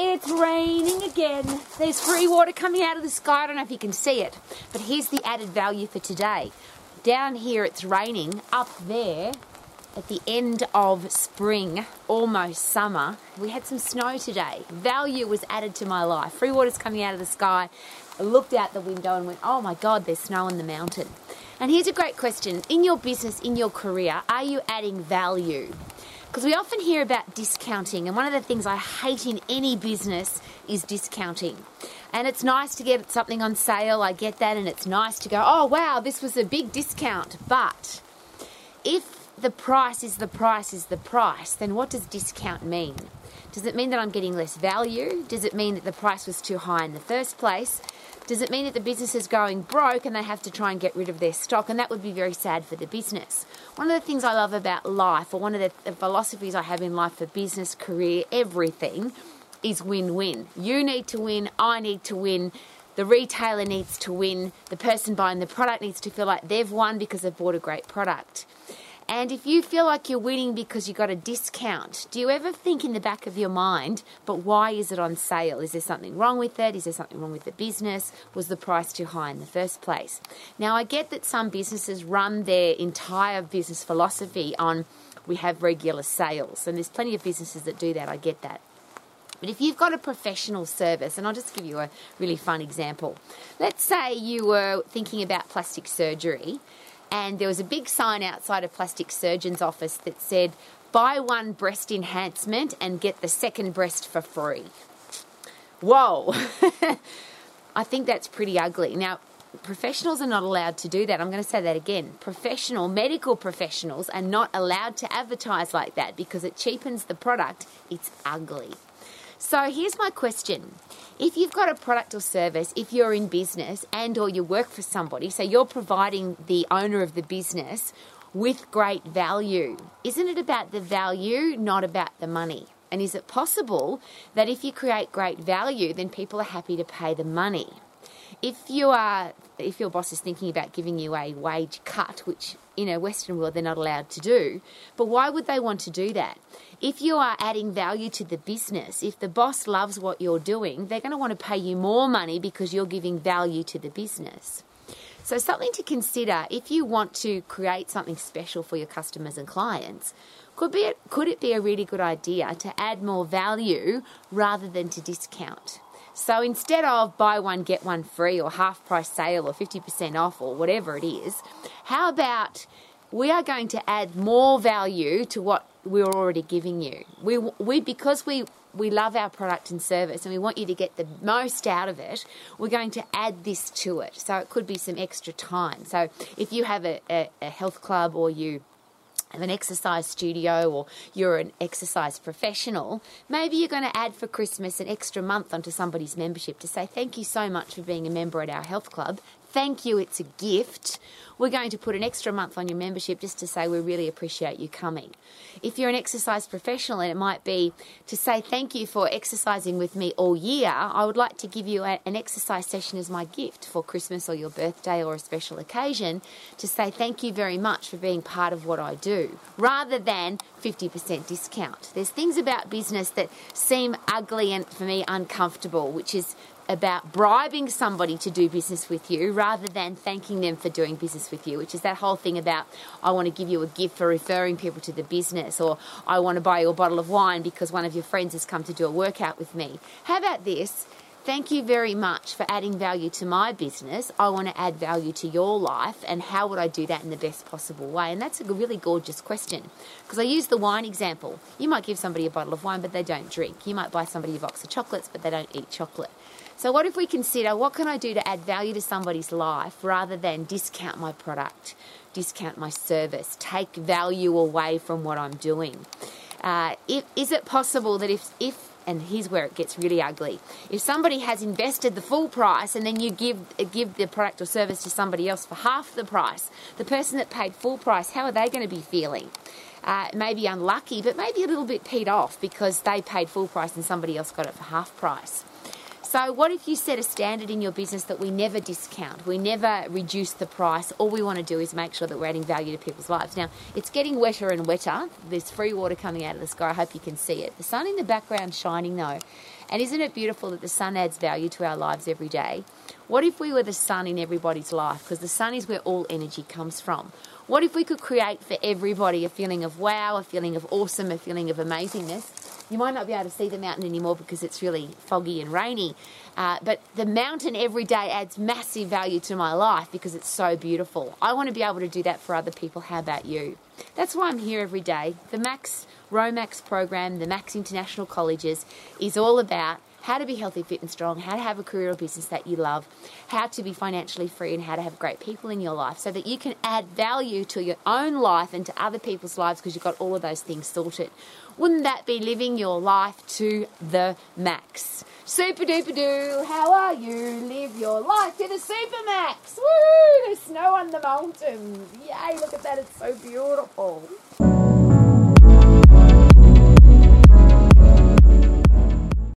It's raining again. There's free water coming out of the sky. I don't know if you can see it, but here's the added value for today. Down here it's raining. Up there, at the end of spring, almost summer, we had some snow today. Value was added to my life. Free water's coming out of the sky. I looked out the window and went, oh my God, there's snow on the mountain. And here's a great question In your business, in your career, are you adding value? Because we often hear about discounting, and one of the things I hate in any business is discounting. And it's nice to get something on sale, I get that, and it's nice to go, oh wow, this was a big discount. But if the price is the price is the price, then what does discount mean? Does it mean that I'm getting less value? Does it mean that the price was too high in the first place? Does it mean that the business is going broke and they have to try and get rid of their stock? And that would be very sad for the business. One of the things I love about life, or one of the philosophies I have in life for business, career, everything, is win win. You need to win, I need to win. The retailer needs to win. The person buying the product needs to feel like they've won because they've bought a great product. And if you feel like you're winning because you got a discount, do you ever think in the back of your mind, but why is it on sale? Is there something wrong with it? Is there something wrong with the business? Was the price too high in the first place? Now, I get that some businesses run their entire business philosophy on we have regular sales, and there's plenty of businesses that do that. I get that. But if you've got a professional service, and I'll just give you a really fun example. Let's say you were thinking about plastic surgery and there was a big sign outside a plastic surgeon's office that said, buy one breast enhancement and get the second breast for free. Whoa! I think that's pretty ugly. Now, professionals are not allowed to do that. I'm going to say that again. Professional, medical professionals are not allowed to advertise like that because it cheapens the product. It's ugly. So here's my question. If you've got a product or service, if you're in business and or you work for somebody, so you're providing the owner of the business with great value, isn't it about the value, not about the money? And is it possible that if you create great value, then people are happy to pay the money? If you are if your boss is thinking about giving you a wage cut, which in a Western world they're not allowed to do, but why would they want to do that? If you are adding value to the business, if the boss loves what you're doing, they're going to want to pay you more money because you're giving value to the business. So, something to consider if you want to create something special for your customers and clients. Could, be, could it be a really good idea to add more value rather than to discount? So instead of buy one, get one free, or half price sale, or 50% off, or whatever it is, how about we are going to add more value to what we're already giving you? We, we because we we love our product and service and we want you to get the most out of it, we're going to add this to it. So it could be some extra time. So if you have a, a, a health club or you of an exercise studio or you're an exercise professional, maybe you're going to add for Christmas an extra month onto somebody's membership to say thank you so much for being a member at our health club. Thank you, it's a gift. We're going to put an extra month on your membership just to say we really appreciate you coming. If you're an exercise professional and it might be to say thank you for exercising with me all year, I would like to give you a, an exercise session as my gift for Christmas or your birthday or a special occasion to say thank you very much for being part of what I do rather than 50% discount. There's things about business that seem ugly and for me uncomfortable, which is about bribing somebody to do business with you rather than thanking them for doing business with you, which is that whole thing about I want to give you a gift for referring people to the business, or I want to buy you a bottle of wine because one of your friends has come to do a workout with me. How about this? Thank you very much for adding value to my business. I want to add value to your life, and how would I do that in the best possible way? And that's a really gorgeous question because I use the wine example. You might give somebody a bottle of wine, but they don't drink. You might buy somebody a box of chocolates, but they don't eat chocolate. So, what if we consider what can I do to add value to somebody's life rather than discount my product, discount my service, take value away from what I'm doing? Uh, if, is it possible that if, if and here's where it gets really ugly. If somebody has invested the full price and then you give give the product or service to somebody else for half the price, the person that paid full price, how are they going to be feeling? Uh, maybe unlucky, but maybe a little bit peed off because they paid full price and somebody else got it for half price. So, what if you set a standard in your business that we never discount, we never reduce the price? All we want to do is make sure that we're adding value to people's lives. Now, it's getting wetter and wetter. There's free water coming out of the sky. I hope you can see it. The sun in the background shining though. And isn't it beautiful that the sun adds value to our lives every day? What if we were the sun in everybody's life? Because the sun is where all energy comes from. What if we could create for everybody a feeling of wow, a feeling of awesome, a feeling of amazingness? You might not be able to see the mountain anymore because it's really foggy and rainy. Uh, but the mountain every day adds massive value to my life because it's so beautiful. I want to be able to do that for other people. How about you? That's why I'm here every day. The Max Romax program, the Max International Colleges, is all about how to be healthy, fit, and strong, how to have a career or business that you love, how to be financially free, and how to have great people in your life so that you can add value to your own life and to other people's lives because you've got all of those things sorted. Wouldn't that be living your life to the max? Super duper doo, how are you? Live your life to the super max. Woo! There's snow on the mountains. Yay, look at that, it's so beautiful.